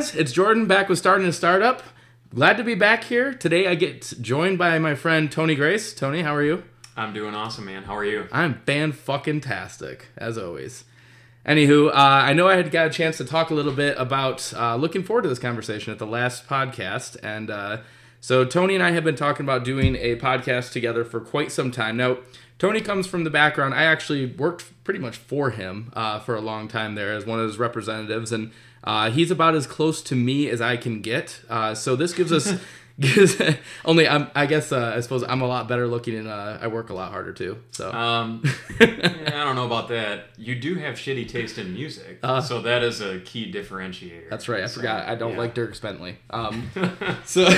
guys? It's Jordan back with Starting a Startup. Glad to be back here. Today I get joined by my friend Tony Grace. Tony, how are you? I'm doing awesome, man. How are you? I'm fan fucking tastic, as always. Anywho, uh, I know I had got a chance to talk a little bit about uh, looking forward to this conversation at the last podcast, and uh, so Tony and I have been talking about doing a podcast together for quite some time now. Tony comes from the background. I actually worked pretty much for him uh, for a long time there as one of his representatives, and uh, he's about as close to me as I can get. Uh, so this gives us. gives- only I'm, I guess uh, I suppose I'm a lot better looking and uh, I work a lot harder too. So Um, yeah, I don't know about that. You do have shitty taste in music, so that is a key differentiator. Uh. That's right. I So, forgot. I don't yeah. like Dierks Bentley. Um, so,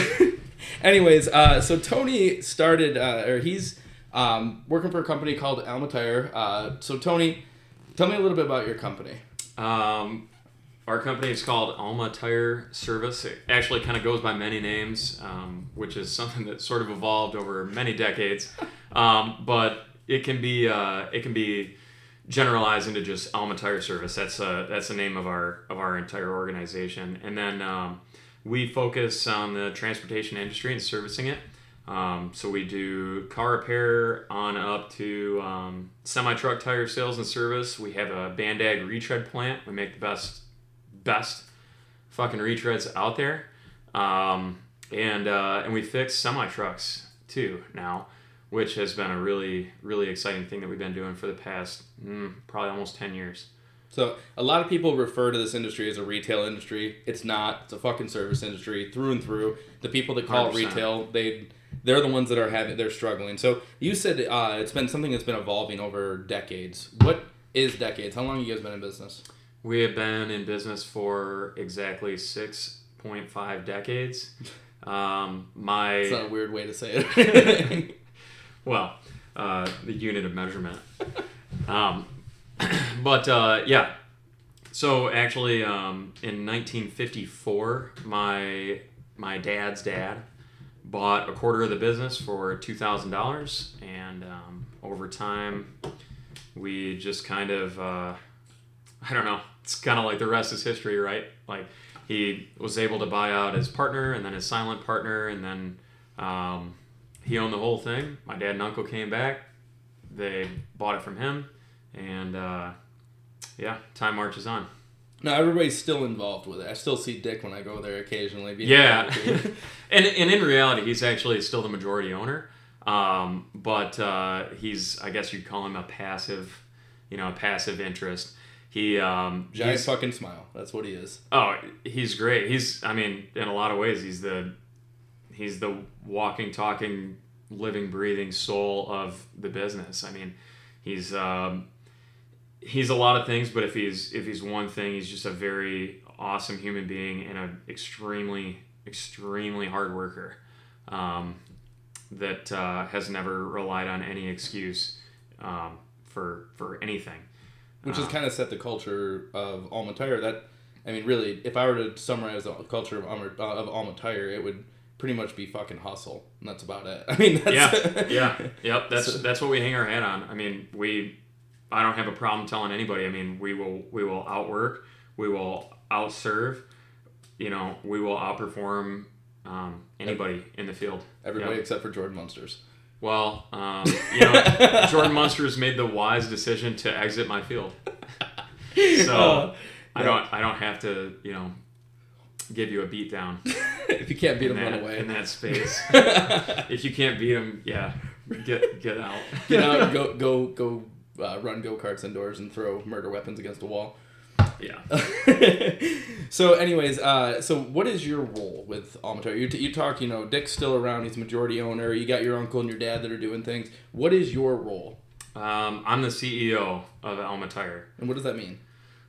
anyways, uh, so Tony started, uh, or he's um, working for a company called Alma Tire. Uh, so, Tony, tell me a little bit about your company. Um, our company is called Alma Tire Service. It actually kind of goes by many names, um, which is something that sort of evolved over many decades. Um, but it can be uh, it can be generalized into just Alma Tire Service. That's uh, that's the name of our of our entire organization. And then um, we focus on the transportation industry and servicing it. Um, so we do car repair on up to um, semi truck tire sales and service. We have a Bandag retread plant. We make the best best fucking retreads out there, um, and uh, and we fix semi trucks too now, which has been a really really exciting thing that we've been doing for the past mm, probably almost ten years. So, a lot of people refer to this industry as a retail industry. It's not. It's a fucking service industry through and through. The people that call it 100%. retail, they they're the ones that are having they're struggling. So, you said uh, it's been something that's been evolving over decades. What is decades? How long have you guys been in business? We have been in business for exactly six point five decades. Um, my It's not a weird way to say it. well, uh, the unit of measurement. Um, but uh, yeah, so actually, um, in 1954, my my dad's dad bought a quarter of the business for two thousand dollars, and um, over time, we just kind of uh, I don't know. It's kind of like the rest is history, right? Like he was able to buy out his partner, and then his silent partner, and then um, he owned the whole thing. My dad and uncle came back. They bought it from him, and uh, yeah, time marches on. no, everybody's still involved with it. I still see Dick when I go there occasionally. Yeah, involved with it. and and in reality, he's actually still the majority owner. Um, but uh, he's, I guess you'd call him a passive, you know, a passive interest. He um, Giant he's- fucking smile. That's what he is. Oh, he's great. He's, I mean, in a lot of ways, he's the, he's the walking, talking, living, breathing soul of the business. I mean, he's, um, he's a lot of things, but if he's, if he's one thing, he's just a very awesome human being and an extremely, extremely hard worker, um, that uh, has never relied on any excuse um, for for anything. Which has kind of set the culture of Alma Tire. That I mean, really, if I were to summarize the culture of Alma, uh, of Alma Tire, it would pretty much be fucking hustle, and that's about it. I mean, that's, yeah, yeah, yep. That's So- that's what we hang our hat on. I mean, we. I don't have a problem telling anybody. I mean, we will we will outwork, we will outserve, you know, we will outperform um, anybody in the field. Everybody Yep. except for Jordan Munsters. Well, um, you know, Jordan Munster has made the wise decision to exit my field, so Uh, I don't I don't have to you know give you a beat down if you can't beat him, run away. in that space. if you can't beat him, yeah, get get out. Get out, go go go, uh, run go karts indoors and throw murder weapons against a wall. Yeah. so, anyways, uh, so what is your role with Alma Tire? You, t- you talk, you know, Dick's still around. He's a majority owner. You got your uncle and your dad that are doing things. What is your role, Um, I'm the CEO of Alma Tire. and what does that mean?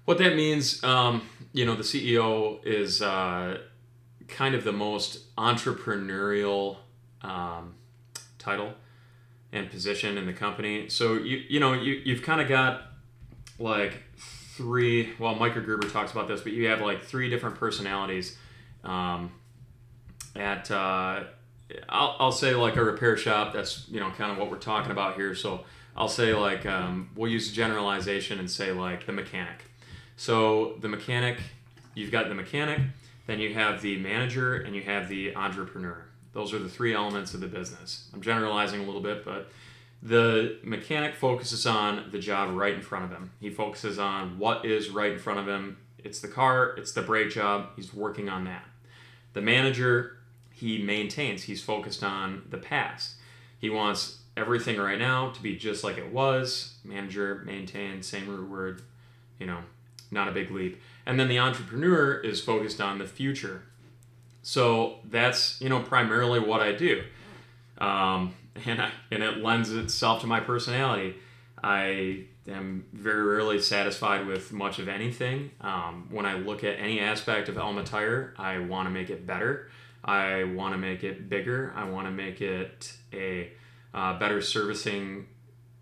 What that means, um, you know, the CEO is uh, kind of the most entrepreneurial um, title and position in the company. So you you know you you've kind of got like three. Well, Mike Gerber talks about this, but you have like three different personalities. Um, at uh, I'll, I'll say like a repair shop. That's you know kind of what we're talking about here. So I'll say like um, we'll use generalization and say like the mechanic. So the mechanic you've got the mechanic, then you have the manager, and you have the entrepreneur. Those are the three elements of the business. I'm generalizing a little bit, but the mechanic focuses on the job right in front of him. He focuses on what is right in front of him. It's the car, it's the brake job. He's working on that. The manager, he maintains, he's focused on the past. He wants everything right now to be just like it was. Manager, maintain, same root word, you know, not a big leap. And then the entrepreneur is focused on the future. So that's, you know, primarily what I do. Um, and, I, and it lends itself to my personality. I am very rarely satisfied with much of anything. Um, when I look at any aspect of Alma Tire, I want to make it better. I want to make it bigger. I want to make it a uh, better servicing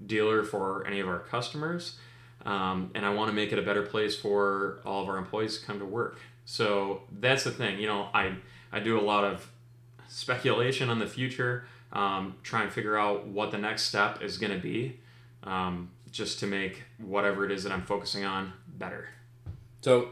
dealer for any of our customers. Um, and I want to make it a better place for all of our employees to come to work. So that's the thing. You know, I, I do a lot of speculation on the future, um, try and figure out what the next step is going to be, um, just to make whatever it is that I'm focusing on better. So,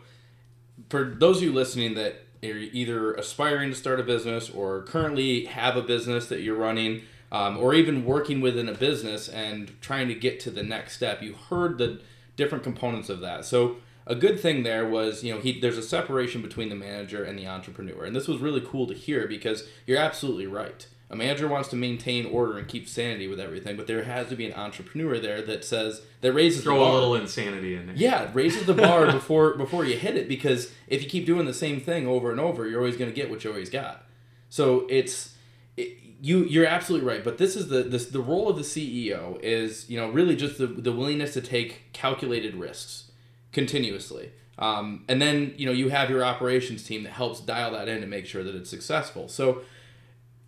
for those of you listening that are either aspiring to start a business or currently have a business that you're running, um, or even working within a business and trying to get to the next step, you heard the different components of that. So, a good thing there was, you know, he there's a separation between the manager and the entrepreneur, and this was really cool to hear because you're absolutely right. A manager wants to maintain order and keep sanity with everything, but there has to be an entrepreneur there that says that raises Throw the bar. a little insanity in there. Yeah, raises the bar before before you hit it because if you keep doing the same thing over and over, you're always going to get what you always got. So it's it, you you're absolutely right, but this is the this the role of the CEO is you know really just the the willingness to take calculated risks continuously. Um, and then you know you have your operations team that helps dial that in and make sure that it's successful. So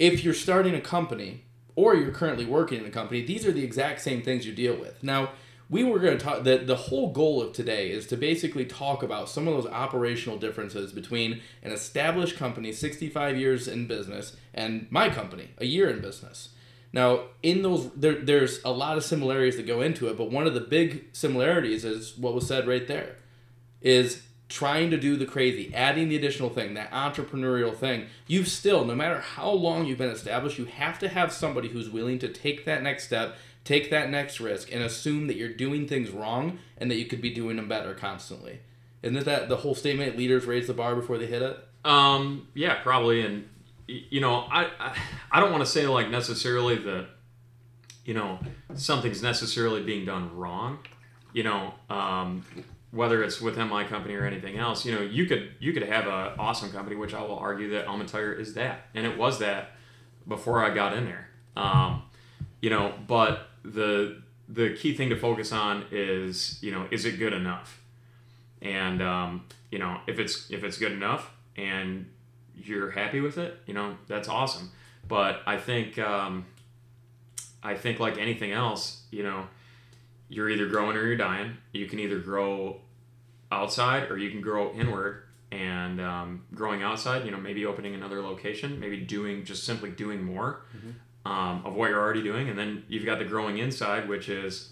if you're starting a company or you're currently working in a company, these are the exact same things you deal with. Now, we were going to talk the, the whole goal of today is to basically talk about some of those operational differences between an established company 65 years in business and my company a year in business now in those there, there's a lot of similarities that go into it but one of the big similarities is what was said right there is trying to do the crazy adding the additional thing that entrepreneurial thing you've still no matter how long you've been established you have to have somebody who's willing to take that next step take that next risk and assume that you're doing things wrong and that you could be doing them better constantly. Isn't that the whole statement? Leaders raise the bar before they hit it. Um, yeah, probably. And you know, I I, I don't want to say like necessarily that you know something's necessarily being done wrong. You know, um, whether it's within my company or anything else. You know, you could you could have an awesome company, which I will argue that Alma Tire is that, and it was that before I got in there. Um, you know, but the the key thing to focus on is you know is it good enough and um, you know if it's if it's good enough and you're happy with it you know that's awesome but i think um, i think like anything else you know you're either growing or you're dying. You can either grow outside or you can grow inward. And um, growing outside you know maybe opening another location maybe doing just simply doing more um, of what you're already doing. And then you've got the growing inside which is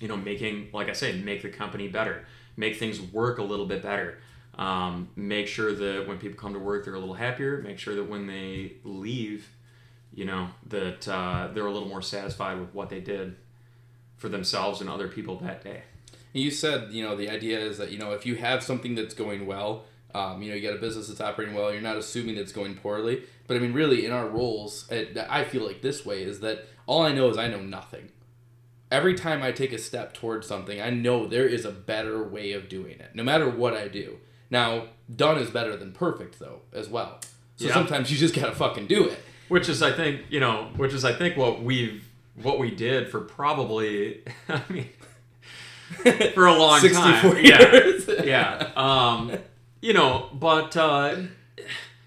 you know making like i say make the company better make things work a little bit better. Um, make sure that when people come to work they're a little happier. Make sure that when they leave you know that uh, they're a little more satisfied with what they did for themselves and other people that day You said, you know, the idea is that, you know, if you have something that's going well, um, you know, you got a business that's operating well, you're not assuming it's going poorly. But I mean, really, in our roles, it, I feel like this way is that all I know is I know nothing. Every time I take a step towards something, I know there is a better way of doing it, no matter what I do. Now, done is better than perfect, though, as well. So Yeah. sometimes you just gotta fucking do it. which is i think you know which is i think what we've what we did for probably i mean for a long 64 time. yeah. years. yeah. Um you know but uh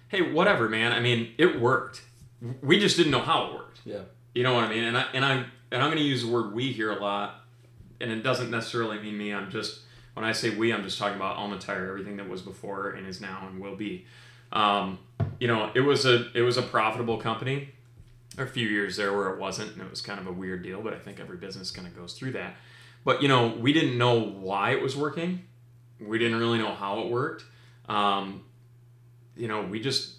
hey whatever man. I mean it worked. We just didn't know how it worked. Yeah. you know what i mean? And i and i and i'm going to use the word we here a lot and it doesn't necessarily mean me. I'm just when i say we i'm just talking about alma tire everything that was before and is now and will be. Um you know it was a it was a profitable company a few years there where it wasn't and it was kind of a weird deal but i think every business kind of goes through that but you know we didn't know why it was working we didn't really know how it worked um, you know, we just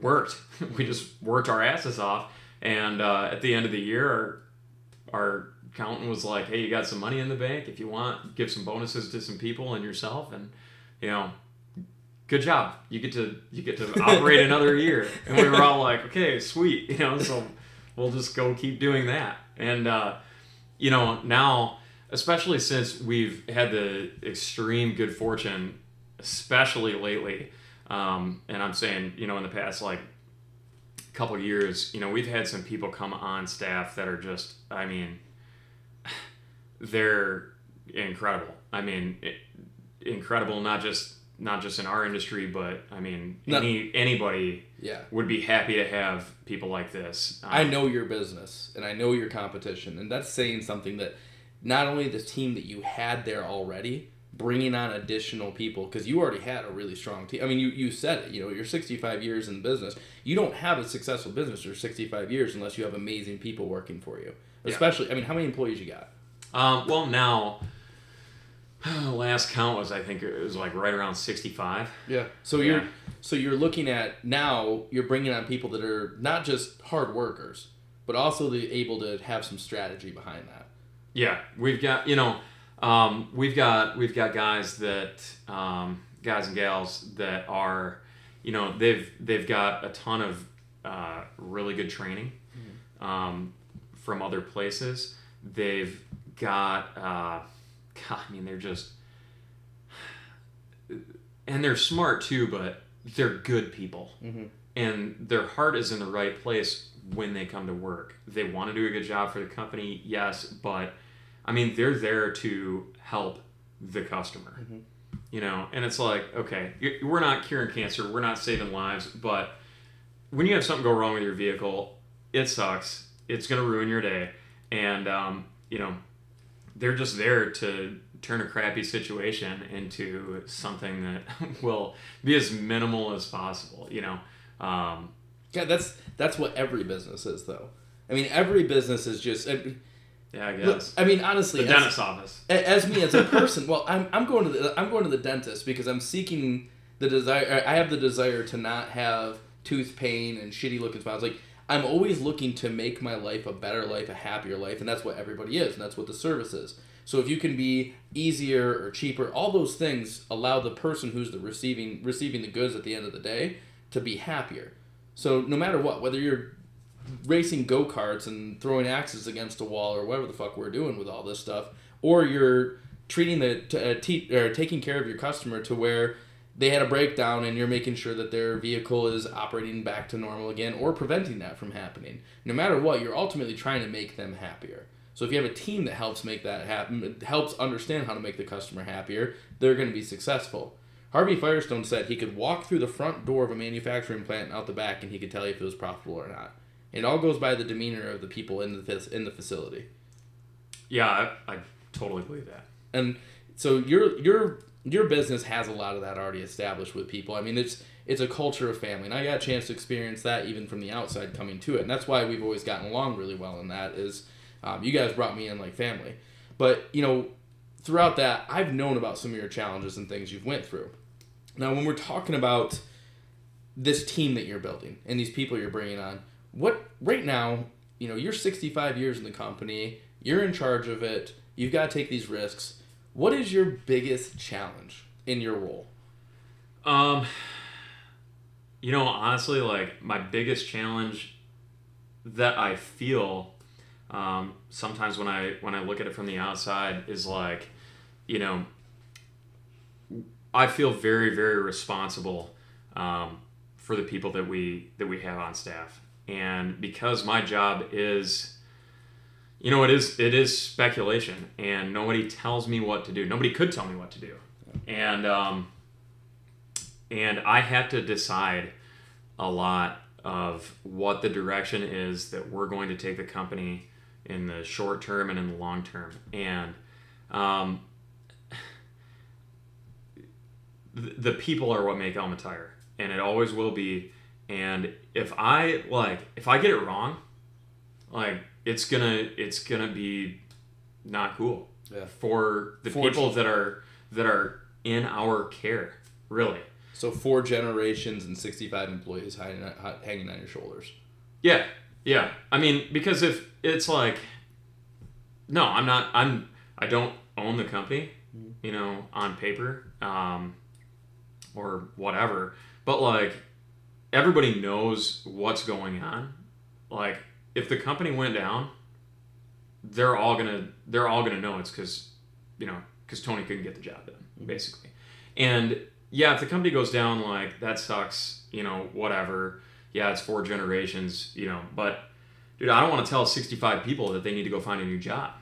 worked. we just worked our asses off. And uh, at the end of the year, our, our accountant was like, "Hey, you got some money in the bank. If you want, give some bonuses to some people and yourself, and you know, good job. You get to you get to operate another year." And we were all like, "Okay, sweet," you know. So we'll just go keep doing that. And uh, you know, now, especially since we've had the extreme good fortune, especially lately, um, and I'm saying, you know, in the past like couple years, you know, we've had some people come on staff that are just, I mean, they're incredible. I mean, incredible not just not just in our industry, but I mean, no. any anybody yeah. would be happy to have people like this. Um, I know your business and I know your competition, and that's saying something that not only the team that you had there already, bringing on additional people because you already had a really strong team. I mean, you, you said it. You know, you're 65 years in business. You don't have a successful business for 65 years unless you have amazing people working for you. Especially, yeah. I mean, how many employees you got? Um, well, now last count was I think it was like right around 65. Yeah. So yeah. you're so you're looking at now you're bringing on people that are not just hard workers, but also able to have some strategy behind that. Yeah, we've got you know um, we've got we've got guys that um, guys and gals that are, you know, they've they've got a ton of uh, really good training mm-hmm. um, from other places. They've got, uh, God, I mean, they're just, and they're smart too, but they're good people, mm-hmm. and their heart is in the right place when they come to work. They want to do a good job for the company, yes, but I mean, they're there to help the customer. Mm-hmm. You know, and it's like, okay, we're not curing cancer, we're not saving lives, but when you have something go wrong with your vehicle, it sucks. It's going to ruin your day. And, um, you know, they're just there to turn a crappy situation into something that will be as minimal as possible, you know. Um, yeah, that's that's what every business is, though. I mean, every business is just. Yeah, I guess. I mean, honestly, the as, dentist office. As me as a person, well, I'm, I'm going to the I'm going to the dentist because I'm seeking the desire. I have the desire to not have tooth pain and shitty looking smiles. Like I'm always looking to make my life a better life, a happier life, and that's what everybody is, and that's what the service is. So if you can be easier or cheaper, all those things allow the person who's the receiving receiving the goods at the end of the day to be happier. So no matter what, whether you're racing go karts and throwing axes against a wall or whatever the fuck we're doing with all this stuff, or you're treating the t- uh, or taking care of your customer to where they had a breakdown and you're making sure that their vehicle is operating back to normal again or preventing that from happening. No matter what, you're ultimately trying to make them happier. So if you have a team that helps make that happen, helps understand how to make the customer happier, they're going to be successful. Harvey Firestone said he could walk through the front door of a manufacturing plant and out the back and he could tell you if it was profitable or not. It all goes by the demeanor of the people in the in the facility. Yeah, I, I totally believe that. And so your your your business has a lot of that already established with people. I mean, it's it's a culture of family, and I got a chance to experience that even from the outside coming to it, and that's why we've always gotten along really well. In that is, um, you guys brought me in like family, but you know, throughout that, I've known about some of your challenges and things you've went through. Now, when we're talking about this team that you're building and these people you're bringing on, what right now, you know, you're 65 years in the company, you're in charge of it, you've got to take these risks. What is your biggest challenge in your role? Um, you know, honestly, like my biggest challenge that I feel um, sometimes when I when I look at it from the outside is like, you know, I feel very very responsible um, for the people that we that we have on staff and because my job is you know it is it is speculation and nobody tells me what to do. Nobody could tell me what to do. And um, and i have to decide a lot of what the direction is that we're going to take the company in the short term and in the long term. And um, the, the people are what make Alma Tire and it always will be. And if I like if I get it wrong, like it's gonna it's gonna be not cool yeah. for the people that are that are in our care, really. So four generations and 65 employees hanging, hanging on your shoulders. Yeah, yeah. I mean, because if it's like, no, I'm not. I'm. I don't own the company, you know, on paper, um, or whatever. But like, everybody knows what's going on. Like, if the company went down, they're all gonna they're all gonna know it's because you know because Tony couldn't get the job done, mm-hmm. basically. And yeah, if the company goes down, like that sucks. You know, whatever. Yeah, it's four generations. You know, but dude, I don't want to tell 65 people that they need to go find a new job.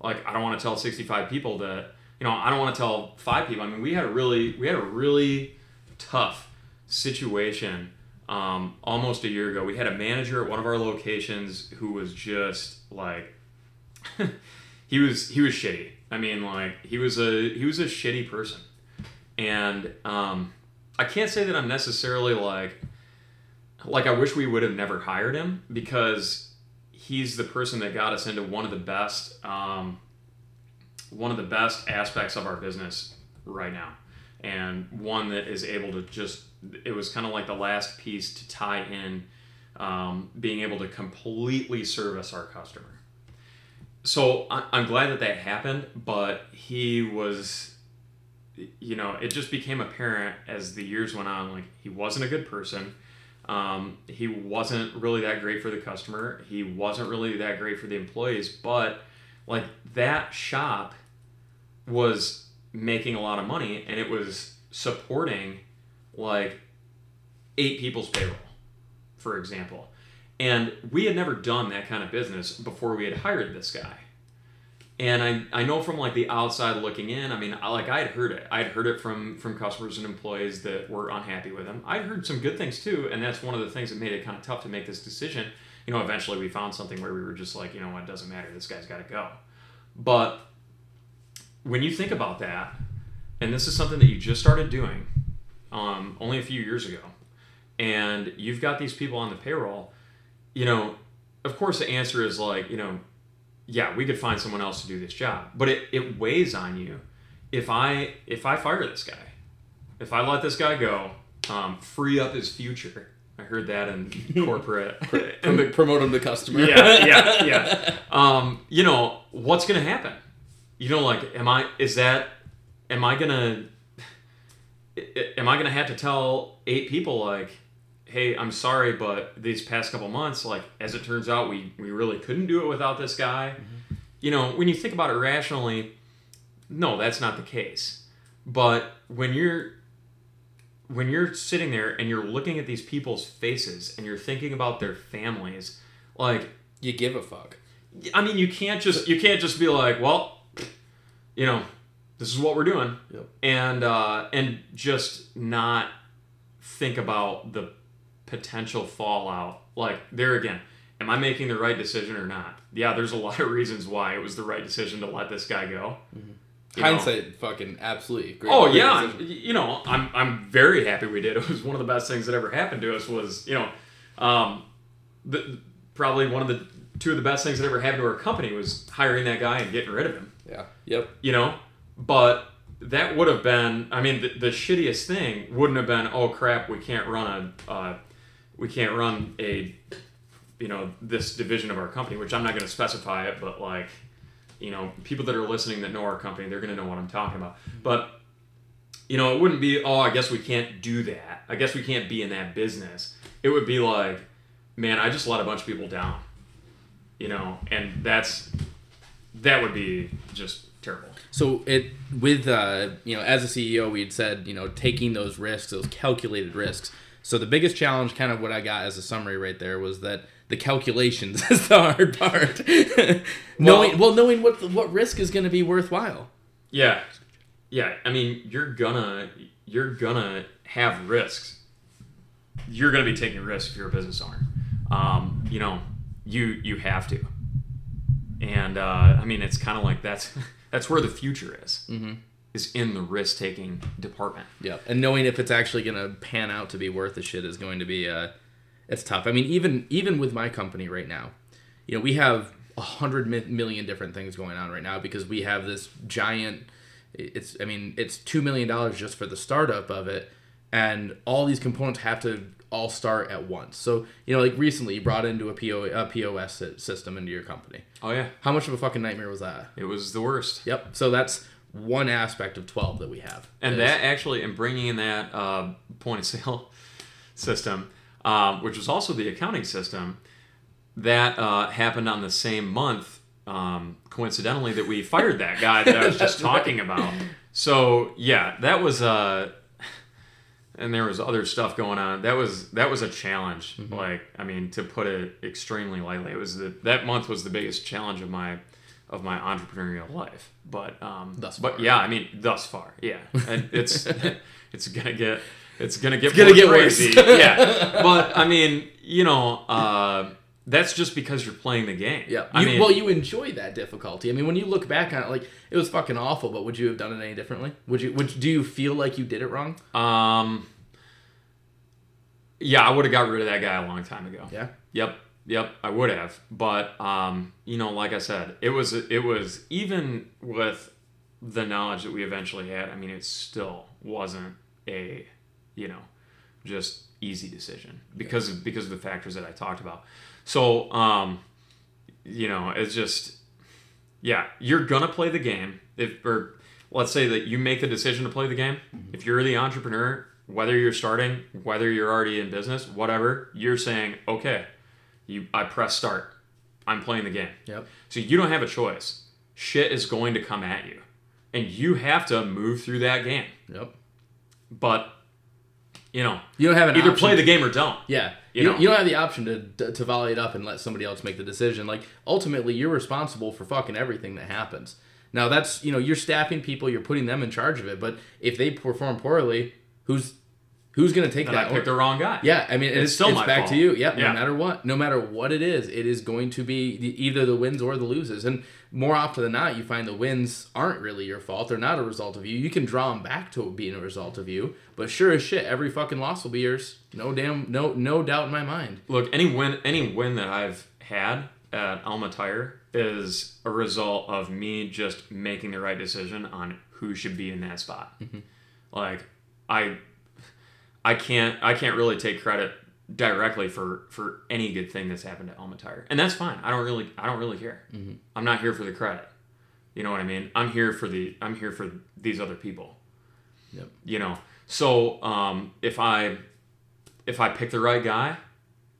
Like, I don't want to tell 65 people that you know, I don't want to tell five people. I mean, we had a really we had a really tough situation um, almost a year ago. We had a manager at one of our locations who was just like he was he was shitty. I mean, like he was a he was a shitty person, and um, I can't say that I'm necessarily like like I wish we would have never hired him because he's the person that got us into one of the best um, one of the best aspects of our business right now, and one that is able to just it was kind of like the last piece to tie in um, being able to completely service our customer so I'm glad that that happened, but he was, you know, it just became apparent as the years went on, like he wasn't a good person. Um, he wasn't really that great for the customer. He wasn't really that great for the employees, but like that shop was making a lot of money and it was supporting like eight people's payroll, for example. And we had never done that kind of business before we had hired this guy. And I, I know from like the outside looking in, I mean, I, like I'd heard it. I'd heard it from from customers and employees that were unhappy with him. I'd heard some good things too, and that's one of the things that made it kind of tough to make this decision. You know, eventually we found something where we were just like, you know what, it doesn't matter. This guy's got to go. But when you think about that, and this is something that you just started doing um, only a few years ago, and you've got these people on the payroll you know, of course the answer is like, you know, yeah, we could find someone else to do this job. But it, it weighs on you if I if I fire this guy, if I let this guy go, um, free up his future. I heard that in corporate. and promote him to customer. yeah, yeah, yeah. Um, you know what's gonna happen? You know, like, am I? Is that? Am I gonna? Am I gonna have to tell eight people like? hey, I'm sorry, but these past couple months, like as it turns out, we we really couldn't do it without this guy. Mm-hmm. You know, when you think about it rationally, no, that's not the case. But when you're when you're sitting there and you're looking at these people's faces and you're thinking about their families, like you give a fuck. I mean, you can't just you can't just be like, well, you know, this is what we're doing, yep. and uh, and just not think about the potential fallout. Like there again, am I making the right decision or not? Yeah, there's a lot of reasons why it was the right decision to let this guy go. Mm-hmm. Hindsight, know? fucking absolutely. Great, oh great yeah, decision. you know, I'm I'm very happy we did. It was one of the best things that ever happened to us. Was you know, um, the, probably one of the two of the best things that ever happened to our company was hiring that guy and getting rid of him. Yeah. Yep. You know, but that would have been. I mean, the, the shittiest thing wouldn't have been. Oh crap, we can't run a. Uh, we can't run a you know this division of our company which i'm not going to specify it but like you know people that are listening that know our company they're going to know what i'm talking about but you know it wouldn't be oh i guess we can't do that i guess we can't be in that business it would be like man i just let a bunch of people down you know and that's that would be just terrible so it with uh you know as a ceo we'd said you know taking those risks those calculated risks so the biggest challenge, kind of what I got as a summary right there, was that the calculations is the hard part. knowing well, knowing what what risk is going to be worthwhile. Yeah, yeah. I mean, you're gonna you're gonna have risks. You're gonna be taking risks if you're a business owner. Um, you know, you you have to. And uh, I mean, it's kind of like that's that's where the future is. Mm-hmm is in the risk taking department. Yeah, and knowing if it's actually going to pan out to be worth the shit is going to be uh, it's tough. I mean, even even with my company right now, you know, we have a hundred million different things going on right now because we have this giant. It's I mean, it's two million dollars just for the startup of it, and all these components have to all start at once. So you know, like recently, you brought into a, PO, a POS system into your company. Oh yeah, How much of a fucking nightmare was that? it was the worst. Yep. So that's one aspect of twelve that we have. And Is- that actually, and bringing in that uh, point of sale system, um, which was also the accounting system, that uh, happened on the same month, um, coincidentally, that we fired that guy that I was just talking about. So yeah, that was uh, and there was other stuff going on. That was that was a challenge. Mm-hmm. Like I mean, to put it extremely lightly, it was the that month was the biggest challenge of my of my entrepreneurial life. But um, Thus but far. yeah, I mean, thus far, yeah, and it's it's gonna get it's gonna get gonna more get crazy. yeah, but I mean, you know, uh, that's just because you're playing the game. Yeah. I You, mean, well, you enjoy that difficulty. I mean, when you look back on it, like it was fucking awful. But would you have done it any differently? Would you? Would do you feel like you did it wrong? um, yeah, I would have got rid of that guy a long time ago. Yeah. Yep, yep, I would have. But um, you know, like I said, it was it was even with the knowledge that we eventually had. I mean, it still wasn't a you know just easy decision because of because of the factors that I talked about. So um, you know, it's just yeah, you're gonna play the game if or let's say that you make the decision to play the game. If you're the entrepreneur, whether you're starting, whether you're already in business, whatever, you're saying, okay, you I press start. I'm playing the game. Yep. So you don't have a choice. Shit is going to come at you. And you have to move through that game. Yep. But you know, You don't have an either play the game or don't. Yeah, You you, know? you don't have the option to to volley it up and let somebody else make the decision. Like ultimately, you're responsible for fucking everything that happens. Now that's you know you're staffing people, you're putting them in charge of it. But if they perform poorly, who's who's gonna take Then that? I picked the wrong guy. yeah, I mean it's, still it's back fault. to you. Yep, Yeah. no matter what, no matter what it is, it is going to be the, either the wins or the loses. And more often than not, you find the wins aren't really your fault; they're not a result of you. You can draw them back to being a result of you. But sure as shit, every fucking loss will be yours. No damn, no no doubt in my mind. Look, any win any win that I've had at Alma Tire is a result of me just making the right decision on who should be in that spot. Mm-hmm. Like I I can't I can't really take credit directly for for any good thing that's happened at Alma Tire. And that's fine. I don't really I don't really care. I'm not here for the credit. You know what I mean? I'm here for the I'm here for these other people. Yep. You know. So um, if I if I pick the right guy,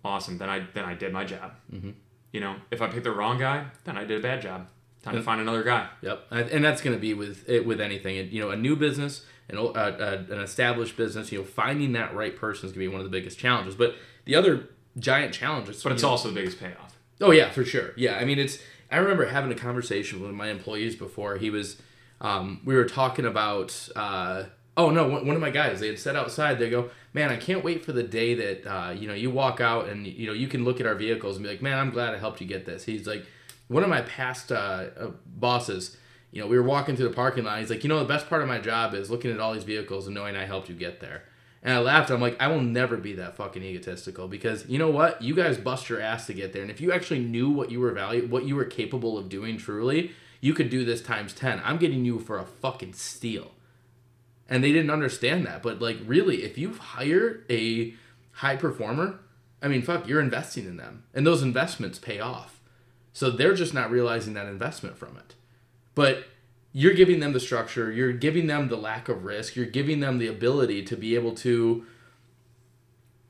awesome. Then I then I did my job. Mm-hmm. You know, if I pick the wrong guy, then I did a bad job. Time to find another guy. Yep, And- that's going to be with it with anything. You know, a new business, an uh, uh, an established business. You know, finding that right person is going to be one of the biggest challenges. But the other giant challenge is, But it's know- also the biggest payoff. Oh yeah, for sure. Yeah, I mean it's. I remember having a conversation with my employees before. He was, um, we were talking about. Uh, oh no, one one of my guys. They had said outside. They go, man, I can't wait for the day that uh, you know you walk out and you know you can look at our vehicles and be like, man, I'm glad I helped you get this. He's like, one of my past uh, uh, bosses. You know, we were walking through the parking lot. He's like, you know, the best part of my job is looking at all these vehicles and knowing I helped you get there. And I laughed. I'm like, I will never be that fucking egotistical because you know what? You guys bust your ass to get there. And if you actually knew what you were value, what you were capable of doing truly, you could do this times 10. I'm getting you for a fucking steal. And they didn't understand that. But like, really, if you hire a high performer, I mean, fuck, you're investing in them. And those investments pay off. So they're just not realizing that investment from it. But you're giving them the structure, you're giving them the lack of risk, you're giving them the ability to be able to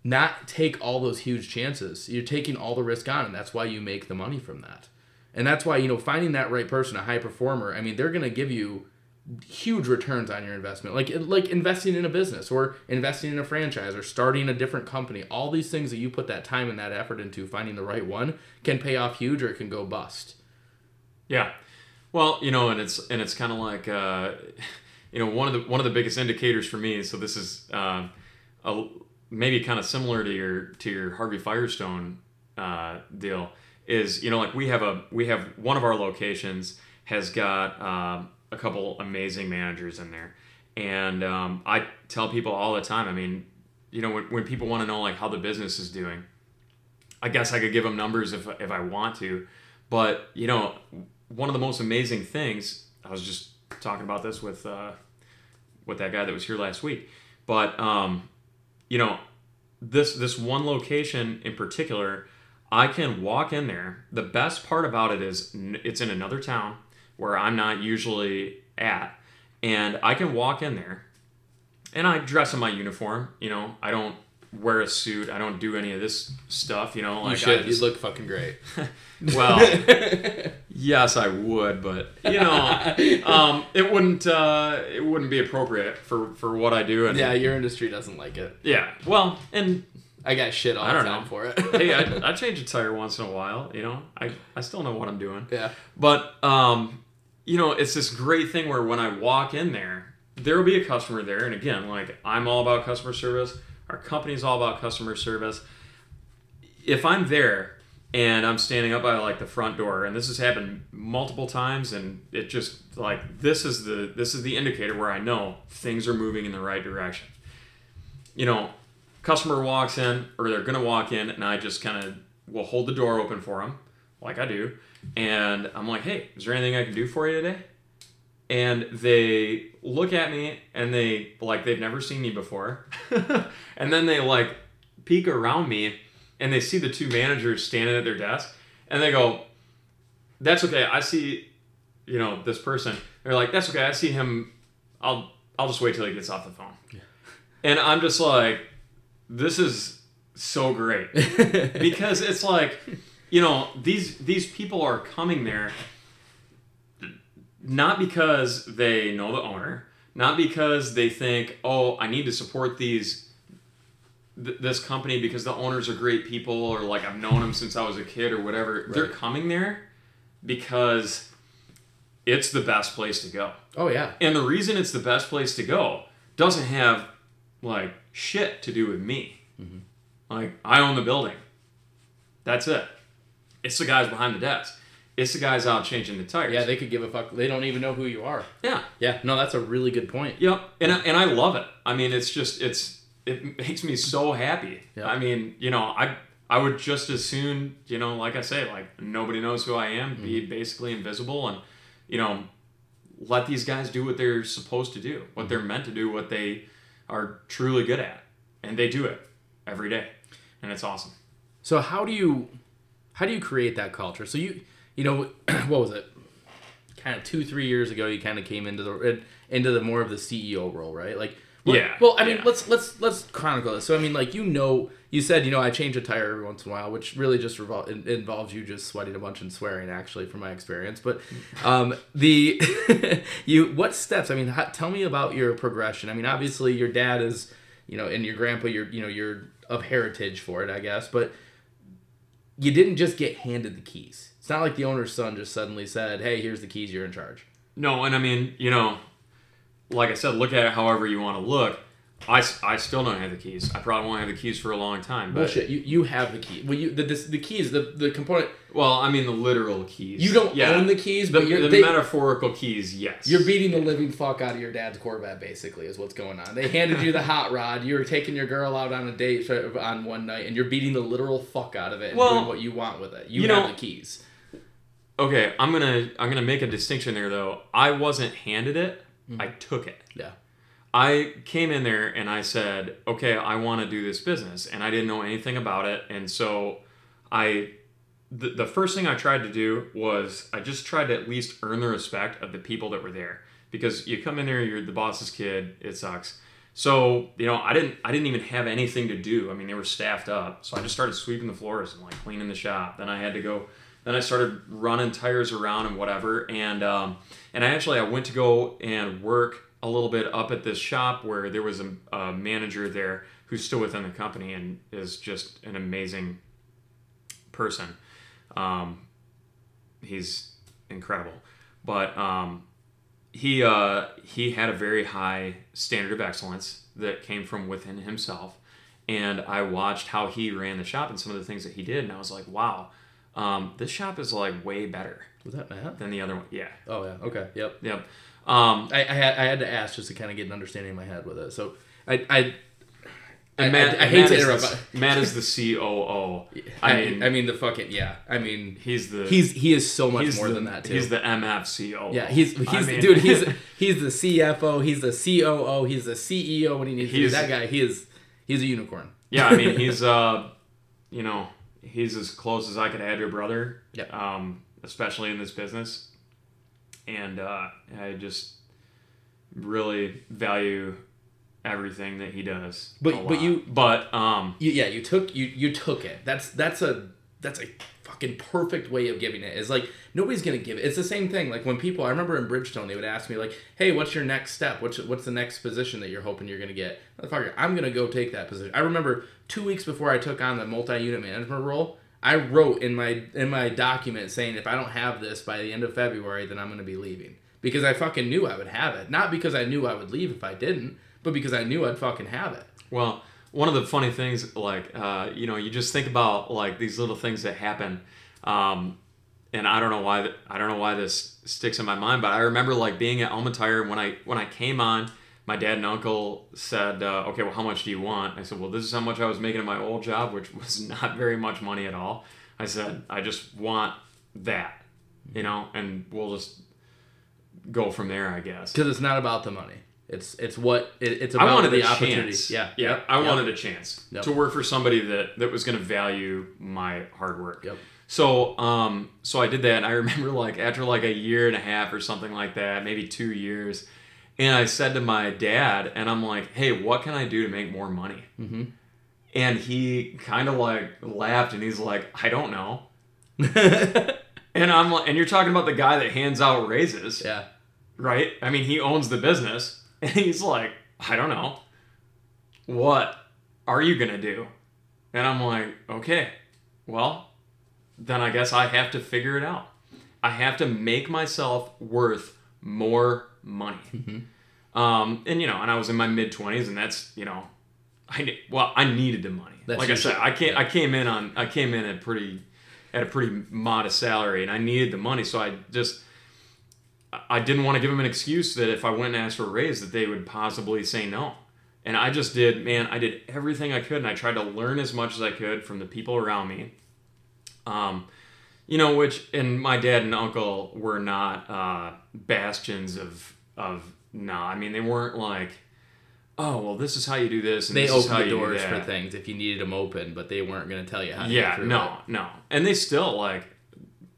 not take all those huge chances. You're taking all the risk on, and that's why you make the money from that. And that's why, you know, finding that right person, a high performer, I mean, they're going to give you huge returns on your investment. Like like investing in a business or investing in a franchise or starting a different company. All these things that you put that time and that effort into finding the right one can pay off huge or it can go bust. Yeah. Well, you know, and it's and it's kind of like uh, you know one of the one of the biggest indicators for me. So this is um, a, maybe kind of similar to your to your Harvey Firestone uh, deal. Is you know like we have a we have one of our locations has got um, a couple amazing managers in there, and um, I tell people all the time. I mean, you know, when, when people want to know like how the business is doing, I guess I could give them numbers if if I want to, but you know, one of the most amazing things I was just talking about this with uh, with that guy that was here last week. But um, you know, this this one location in particular, I can walk in there. The best part about it is it's in another town where I'm not usually at, and I can walk in there, and I dress in my uniform. You know, I don't wear a suit. I don't do any of this stuff. You know, You like I should. You look fucking great. well, yes, I would, but you know, um, it wouldn't uh, it wouldn't be appropriate for for what I do. And yeah, your industry doesn't like it. yeah. Well, and I got shit all I don't time know. for it. hey, I, I change a tire once in a while. You know, I I still know what I'm doing. yeah. But um, you know, it's this great thing where when I walk in there, there will be a customer there, and again, like I'm all about customer service. Our company's all about customer service. If I'm there and I'm standing up by like the front door, and this has happened multiple times, and it just like this is the this is the indicator where I know things are moving in the right direction. You know, customer walks in, or they're gonna walk in, and I just kind of will hold the door open for them, like I do, and I'm like, "Hey, is there anything I can do for you today?" And they look at me, and they like they've never seen me before, and then they like peek around me, and they see the two managers standing at their desk, and they go, "That's okay. I see, you know, this person." They're like, "That's okay. I see him. I'll I'll just wait till he gets off the phone." And I'm just like, "This is so great." because it's like you know these these people are coming there not because they know the owner not because they think oh i need to support these th- this company because the owners are great people or like i've known them since i was a kid or whatever they're coming there because it's the best place to go oh yeah. and the reason it's the best place to go doesn't have like shit to do with me. Mm-hmm. Like I own the building. That's it. It's the guys behind the desk. It's the guys out changing the tires. Yeah, they could give a fuck. They don't even know who you are. yeah. Yeah. No, that's a really good point. Yep. And I, and I love it. I mean, it's just it's it makes me so happy. Yeah. I mean, you know, I I would just as soon, you know, like I say, like nobody knows who I am, be Mm-hmm. basically invisible, and you know, let these guys do what they're supposed to do, what Mm-hmm. they're meant to do, what they are truly good at, and they do it every day, and it's awesome. So how do you how do you create that culture? So you you know what was it? Kind of two three years ago, you kind of came into the into the more of the CEO role, right? Like what- Yeah, Well, I mean, yeah. let's let's let's chronicle this. So I mean, like you know, you said you know I change a tire every once in a while, which really just revol- involves you just sweating a bunch and swearing, actually, from my experience. But um, the you what steps? I mean, how, tell me about your progression. I mean, obviously your dad is you know, and your grandpa, you're you know you're of heritage for it, I guess, but you didn't just get handed the keys. It's not like the owner's son just suddenly said, "Hey, here's the keys. You're in charge." No, and I mean, you know, like I said, look at it however you want to look. I, I still don't have the keys. I probably won't have the keys for a long time. But, Bullshit. You you have the key. Well, you the this, the keys the the component. Well, I mean the literal keys. You don't Yeah. own the keys, The, but you're the they, metaphorical keys, yes. you're beating the living fuck out of your dad's Corvette. Basically, is what's going on. They handed you the hot rod. You're taking your girl out on a date on one night, and you're beating the literal fuck out of it and Well, doing what you want with it. You, you have know- the keys. Okay, I'm gonna I'm gonna make a distinction there though. I wasn't handed it. Mm-hmm. I took it. Yeah. I came in there and I said, okay, I want to do this business. And I didn't know anything about it. And so I, the, the first thing I tried to do was I just tried to at least earn the respect of the people that were there. Because you come in there, you're the boss's kid, it sucks. So, you know, I didn't I didn't even have anything to do. I mean, they were staffed up. So I just started sweeping the floors and like cleaning the shop. Then I had to go then I started running tires around and whatever. And um, and I actually I went to go and work a little bit up at this shop where there was a, a manager there who's still within the company and is just an amazing person. Um, he's incredible, but um, he uh, he had a very high standard of excellence that came from within himself, and I watched how he ran the shop and some of the things that he did, and I was like, wow, um, this shop is like way better Was that Matt? than the other one. Yeah, Oh yeah. Okay. Yep. yep. Um, I, I had I had to ask just to kind of get an understanding in my head with it. So I I And I- Matt, I and hate Matt to interrupt, The, but- Matt is the COO. I, I mean, I mean the fucking yeah. I mean, he's the he's he is so much more the, than that too. He's the MFCO. yeah, he's he's I mean- dude. He's he's the CFO. He's the COO. He's the CEO when he needs to. be. That guy. He is he's a unicorn. yeah. I mean, he's uh, you know, he's as close as I could to a brother. Yep. Um, especially in this business, and uh, I just really value everything that he does. But- but you- but um, You, yeah, you took you you took it. That's that's a that's a fucking perfect way of giving it. Is like nobody's gonna give it. It's the same thing. Like when people, I remember in Bridgestone, they would ask me like, "Hey, what's your next step? What's what's the next position that you're hoping you're gonna get?" Motherfucker, I'm gonna go take that position. I remember two weeks before I took on the multi-unit management role, I wrote in my in my document saying if I don't have this by the end of February, then I'm gonna be leaving because I fucking knew I would have it. Not because I knew I would leave if I didn't, but because I knew I'd fucking have it. Well, one of the funny things, like, uh, you know, you just think about like these little things that happen, um, and I don't know why th- I don't know why this sticks in my mind, but I remember like being at Alma Tire when I when I came on. My dad and uncle said, uh, "Okay, well, how much do you want?" I said, "Well, this is how much I was making in my old job, which was not very much money at all." I said, "I just want that, you know, and we'll just go from there, I guess." because it's not about the money. It's it's what it, it's about I wanted the opportunity. Yeah, yeah. Yep. I Yep. wanted a chance Yep. to work for somebody that that was going to value my hard work. Yep. So um so I did that. And I remember like after like a year and a half or something like that, maybe two years, and I said to my dad, and I'm like, "Hey, what can I do to make more money?" Mm-hmm. And he kind of like laughed, and he's like, "I don't know." And I'm like, and you're talking about the guy that hands out raises yeah. right? I mean, he owns the business, and he's like, I don't know, what are you gonna do? And I'm like, okay, well, then I guess I have to figure it out. I have to make myself worth more money. Um, and you know, and I was in my mid twenties, and that's you know, I well, I needed the money. That's like I said, I came I came in on I came in at pretty at a pretty modest salary, and I needed the money, so I just I didn't want to give them an excuse that if I went and asked for a raise that they would possibly say no. And I just did, man, I did everything I could and I tried to learn as much as I could from the people around me. Um, you know, which and my dad and uncle were not uh, bastions of of no, I mean they weren't like, oh well, this is how you do this and They this is how opened the doors for things if you needed them open, but they weren't going to tell you how to yeah no it. no and they still like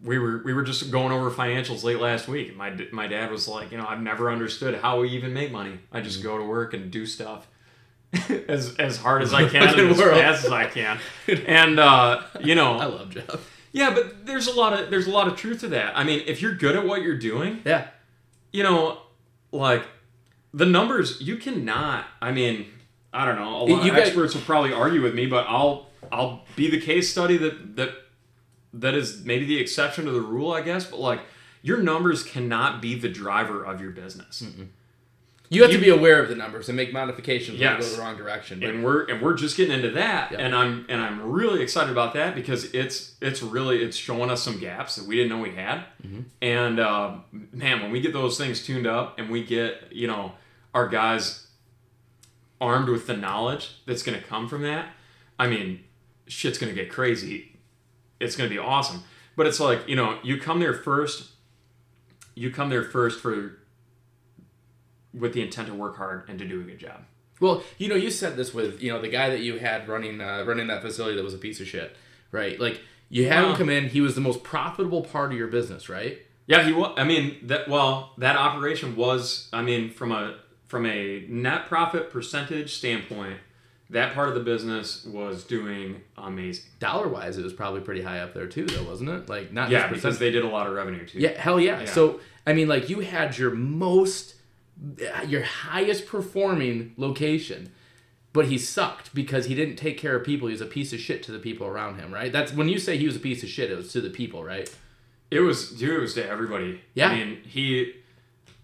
we were we were just going over financials late last week my my dad was like you know i've never understood how we even make money i Mm-hmm. just go to work and do stuff as as hard as i can and as fast as i can and uh you know, I love Jeff. yeah but there's a lot of there's a lot of truth to that i mean if you're good at what you're doing Yeah. you know like the numbers you cannot i mean i don't know a lot You of guys- experts will probably argue with me but i'll i'll be the case study that that that is maybe the exception to the rule i guess but like your numbers cannot be the driver of your business You have You- to be aware of the numbers and make modifications when you go the wrong direction. But and we're and we're just getting into that Yeah. and i'm and i'm really excited about that because it's it's really it's showing us some gaps that we didn't know we had Mm-hmm. and uh, man when we get those things tuned up and we get you know our guys armed with the knowledge that's going to come from that i mean shit's going to get crazy it's going to be awesome but it's like you know you come there first you come there first for with the intent to work hard and to do a good job Well, you know, you said this with you know the guy that you had running uh, running that facility that was a piece of shit, right? Like you had him come in, he was the most profitable part of your business, right? Yeah, he was. I mean, that well, that operation was. I mean, from a from a net profit percentage standpoint, that part of the business was doing amazing. Dollar wise, it was probably pretty high up there too, though, wasn't it? Like not Yeah, because they did a lot of revenue too. yeah, hell yeah. Yeah. So I mean, like you had your most, your highest performing location. But he sucked because he didn't take care of people. He was a piece of shit to the people around him, right? That's when you say he was a piece of shit. It was to the people, right? It was, dude. It was to everybody. Yeah. I mean, he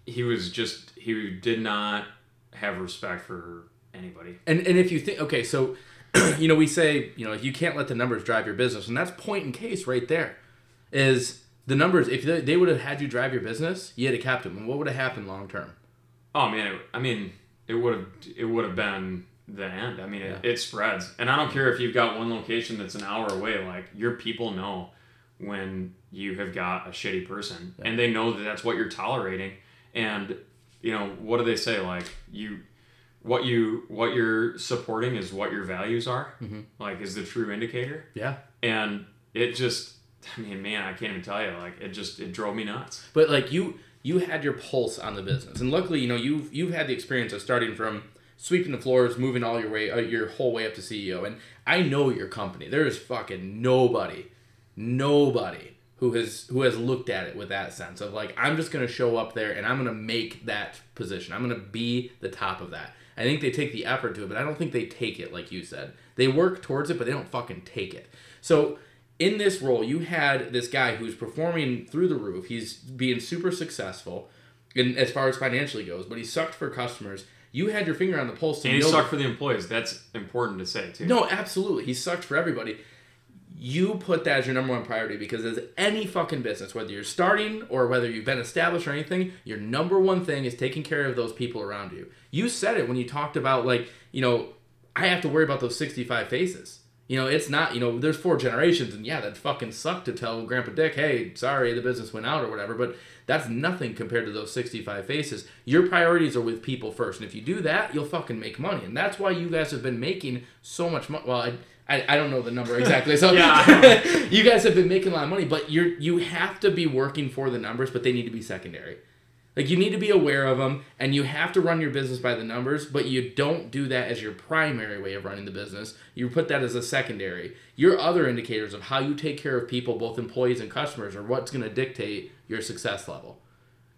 he was just he did not have respect for anybody. And and if you think okay, so you know we say you know you can't let the numbers drive your business, and that's point in case right there, is the numbers. If they, they would have had you drive your business, you had kept them. And what would have happened long term? Oh man, it, I mean, it would have it would have been the end. I mean, it, it spreads, and I don't care if you've got one location that's an hour away. Like your people know when you have got a shitty person, and they know that that's what you're tolerating. And you know what do they say? Like you, what you what you're supporting is what your values are. Like is the true indicator. Yeah. And it just, I mean, man, I can't even tell you. Like it just it drove me nuts. But like you you had your pulse on the business. And luckily, you know, you've you've had the experience of starting from sweeping the floors, moving all your way uh, your whole way up to CEO. And I know your company. There is fucking nobody nobody who has who has looked at it with that sense of like I'm just to show up there and I'm to make that position. I'm to be the top of that. I think they take the effort to it, but I don't think they take it like you said. They work towards it, but they don't fucking take it. So in this role, you had this guy who's performing through the roof. He's being super successful, in as far as financially goes, but he sucked for customers. You had your finger on the pulse. To And he sucked for the employees. That's important to say too. no, absolutely. He sucked for everybody. You put that as your number one priority because as any fucking business, whether you're starting or whether you've been established or anything, your number one thing is taking care of those people around you. You said it when you talked about like, you know, I have to worry about those 65 faces. You know, it's not, you know, there's four generations and yeah, that fucking sucked to tell Grandpa Dick, hey, sorry, the business went out or whatever, but that's nothing compared to those 65 faces. Your priorities are with people first. And if you do that, you'll fucking make money. And that's why you guys have been making so much money. Well, I, I, I don't know the number exactly. So Yeah. you guys have been making a lot of money, but you're you have to be working for the numbers, but they need to be secondary. Like you need to be aware of them, and you have to run your business by the numbers, but you don't do that as your primary way of running the business. You put that as a secondary. Your other indicators of how you take care of people, both employees and customers, are what's going to dictate your success level.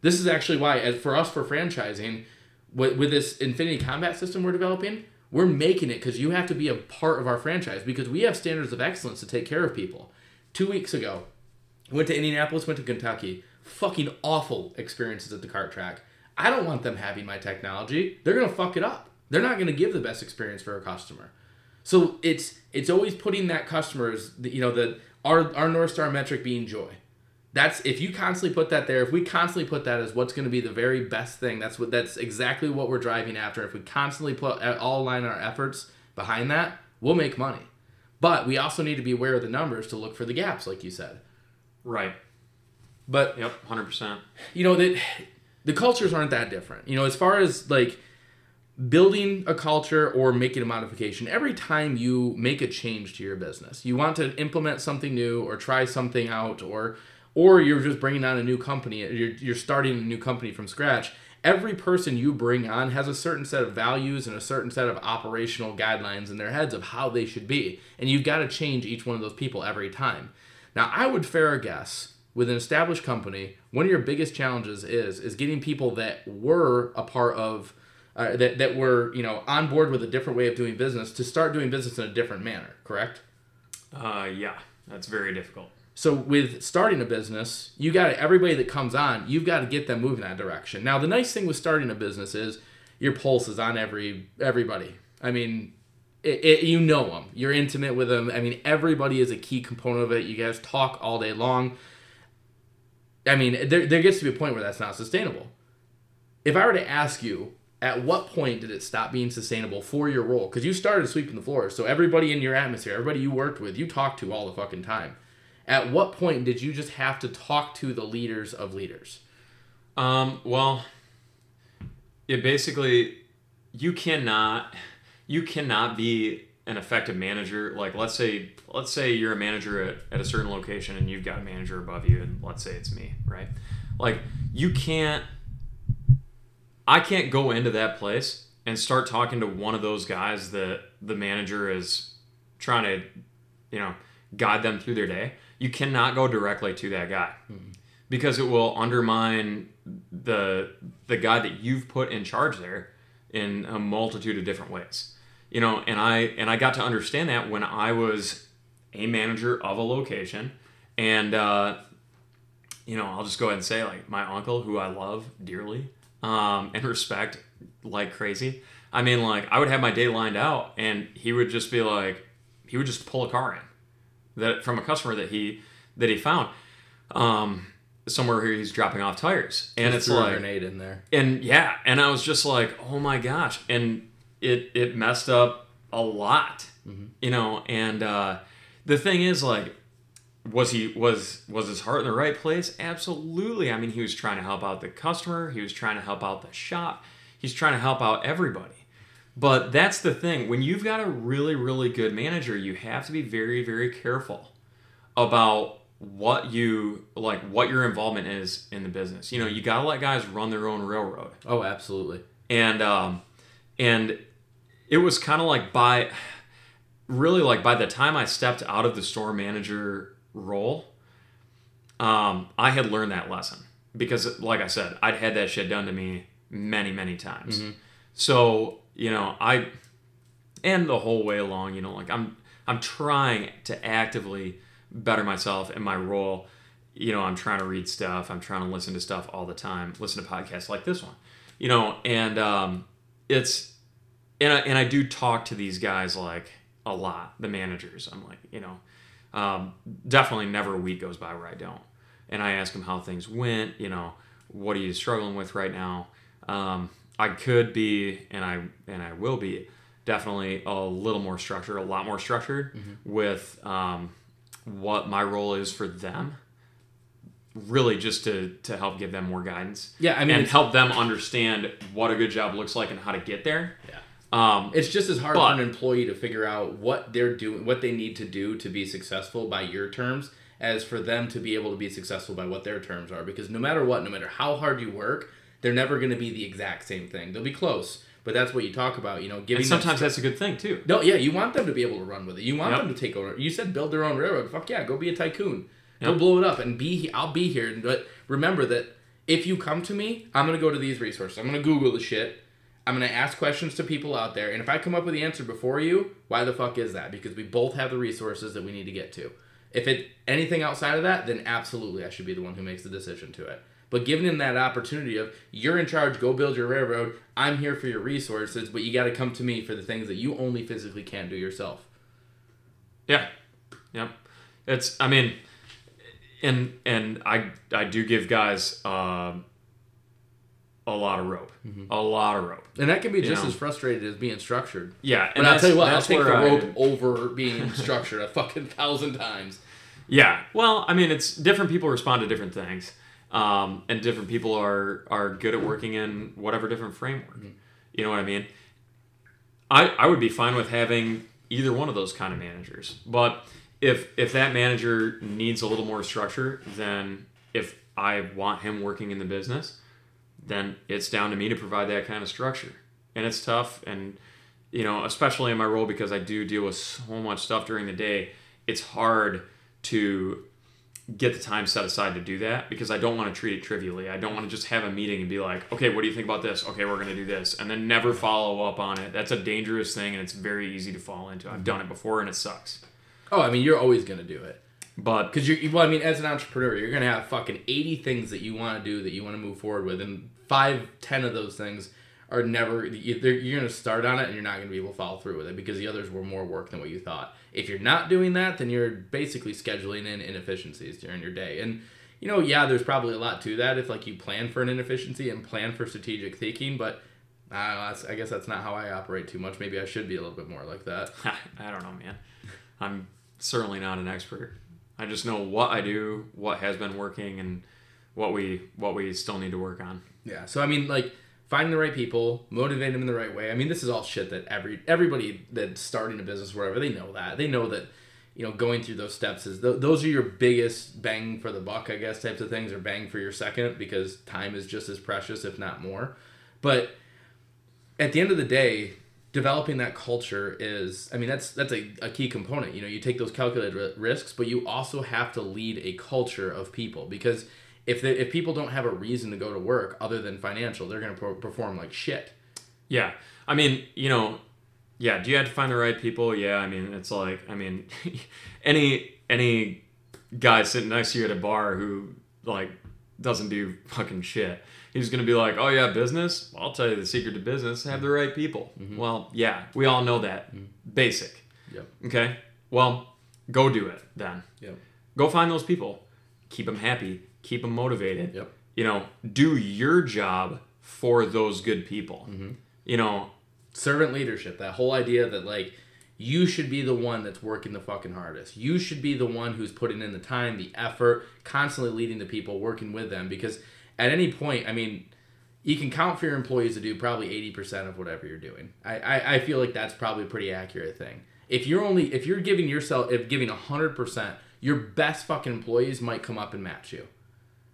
This is actually why, as for us for franchising, with, with this Infinity Combat system we're developing, we're making it because you have to be a part of our franchise because we have standards of excellence to take care of people. Two weeks ago, went to Indianapolis, went to Kentucky. Fucking awful experiences at the kart track. I don't want them having my technology. They're gonna fuck it up. They're not gonna give the best experience for a customer. So it's it's always putting that customers, you know, the our our north star metric being joy. That's if you constantly put that there. If we constantly put that as what's going to be the very best thing, that's what that's exactly what we're driving after. If we constantly put uh, all align our efforts behind that, we'll make money. But we also need to be aware of the numbers to look for the gaps, like you said. Right. But Yep. Hundred percent. you know that the cultures aren't that different. You know, as far as like building a culture or making a modification, every time you make a change to your business, you want to implement something new or try something out or or you're just bringing on a new company, you're you're starting a new company from scratch. Every person you bring on has a certain set of values and a certain set of operational guidelines in their heads of how they should be. And you've got to change each one of those people every time. Now, I would fair guess with an established company, one of your biggest challenges is is getting people that were a part of uh, that that were you know on board with a different way of doing business to start doing business in a different manner. Correct. Uh, yeah, that's very difficult. So with starting a business, you got everybody that comes on, you've got to get them moving that direction. Now, the nice thing with starting a business is your pulse is on every everybody. I mean, it, it, you know them. You're intimate with them. I mean, everybody is a key component of it. You guys talk all day long. I mean, there, there gets to be a point where that's not sustainable. If I were to ask you, at what point did it stop being sustainable for your role? Because you started sweeping the floors, so everybody in your atmosphere, everybody you worked with, you talked to all the fucking time. At what point did you just have to talk to the leaders of leaders? Um, well, it basically you cannot you cannot be an effective manager. Like let's say let's say you're a manager at, at a certain location and you've got a manager above you, and let's say it's me, right? Like you can't I can't go into that place and start talking to one of those guys that the manager is trying to, you know, guide them through their day. You cannot go directly to that guy because it will undermine the the guy that you've put in charge there in a multitude of different ways. You know, and I and I got to understand that when I was a manager of a location, and uh, you know, I'll just go ahead and say like my uncle, who I love dearly um, and respect like crazy. I mean, like I would have my day lined out, and he would just be like, he would just pull a car in that from a customer that he that he found um, somewhere where he's dropping off tires, and it's Threw a like, grenade in there. and yeah, and I was just like, oh my gosh, and it it messed up a lot, you know. And uh, the thing is, like, was he was was his heart in the right place? Absolutely. I mean, he was trying to help out the customer. He was trying to help out the shop. He's trying to help out everybody. But that's the thing. When you've got a really, really good manager, you have to be very, very careful about what you like, what your involvement is in the business. You know, you gotta let guys run their own railroad, Oh, absolutely. and um, and it was kind of like by, really like by the time I stepped out of the store manager role, um, I had learned that lesson because, like I said, I'd had that shit done to me many, many times. So you know, I and the whole way along, you know, like I'm I'm trying to actively better myself in my role. You know, I'm trying to read stuff. I'm trying to listen to stuff all the time. Listen to podcasts like this one. You know, and um, it's and I, and I do talk to these guys like a lot, the managers. I'm like, you know, um, definitely never a week goes by where I don't. And I ask them how things went. You know, what are you struggling with right now? Um, I could be, and I and I will be, definitely a little more structured, a lot more structured with um, what my role is for them. Really, just to to help give them more guidance. Yeah, I mean, and help them understand what a good job looks like and how to get there. Yeah. Um, It's just as hard But- for an employee to figure out what they're doing, what they need to do to be successful by your terms, as for them to be able to be successful by what their terms are. Because no matter what, no matter how hard you work, they're never going to be the exact same thing. They'll be close, but that's what you talk about. You know, giving and sometimes that's a good thing too. No, yeah, you want them to be able to run with it. You want Yep. them to take over. You said build their own railroad. Fuck yeah, go be a tycoon. Go Yep. blow it up and be. I'll be here. But remember that if you come to me, I'm gonna go to these resources. I'm gonna Google the shit. I'm gonna ask questions to people out there, and if I come up with the answer before you, why the fuck is that? Because we both have the resources that we need to get to. If it anything outside of that, then absolutely I should be the one who makes the decision to it. But giving him that opportunity of you're in charge, go build your railroad. I'm here for your resources, but you got to come to me for the things that you only physically can't do yourself. Yeah, yep. It's I mean, and and I I do give guys um a lot of rope, a lot of rope. And that can be just know. as frustrated as being structured. Yeah, But and I'll tell you what, I'll take the I- rope over being structured a fucking thousand times. Yeah, well, I mean, it's different people respond to different things, um, and different people are are good at working in whatever different framework. You know what I mean? I I would be fine with having either one of those kind of managers, but if if that manager needs a little more structure, then if I want him working in the business, then it's down to me to provide that kind of structure. And it's tough, and you know, especially in my role because I do deal with so much stuff during the day. It's hard to get the time set aside to do that because I don't want to treat it trivially. I don't want to just have a meeting and be like, okay, what do you think about this? Okay, we're going to do this. And then never follow up on it. That's a dangerous thing and it's very easy to fall into. I've done it before and it sucks. Oh, I mean, you're always gonna do it But because you're. Well, I mean, as an entrepreneur, you're gonna have fucking eighty things that you want to do that you want to move forward with, and five, ten of those things are never. you're gonna start on it, and you're not gonna be able to follow through with it because the others were more work than what you thought. If you're not doing that, then you're basically scheduling in inefficiencies during your day, and. You know, yeah, there's probably a lot to that if like you plan for an inefficiency and plan for strategic thinking, but I, know, that's, I guess that's not how I operate too much. Maybe I should be a little bit more like that. I don't know, man. I'm certainly not an expert. I just know what I do, what has been working, and what we what we still need to work on. Yeah. So I mean, like finding the right people, motivate them in the right way. I mean, this is all shit that every everybody that's starting a business, wherever they know that they know that you know going through those steps is th- those are your biggest bang for the buck, I guess, types of things, or bang for your second because time is just as precious, if not more. But at the end of the day, developing that culture is i mean that's that's a, a key component you know you take those calculated risks but you also have to lead a culture of people because if they, if people don't have a reason to go to work other than financial they're going to pro- perform like shit Yeah, I mean, you know, yeah. Do you have to find the right people? Yeah, I mean, it's like, I mean, any any guy sitting next to you at a bar who like doesn't do fucking shit, he's gonna be like, oh yeah, business. Well, I'll tell you the secret to business: have the right people. Mm-hmm. Well, yeah, we all know that. Mm-hmm. Basic. yep Okay. Well, go do it then. yep Go find those people. Keep them happy. Keep them motivated yep you know, do your job for those good people. Mm-hmm. You know, servant leadership. That whole idea that like you should be the one that's working the fucking hardest. You should be the one who's putting in the time, the effort, constantly leading the people, working with them. Because at any point, I mean, you can count for your employees to do probably 80% of whatever you're doing. I, I, I feel like that's probably a pretty accurate thing. If you're only, if you're giving yourself, if giving 100%, your best fucking employees might come up and match you.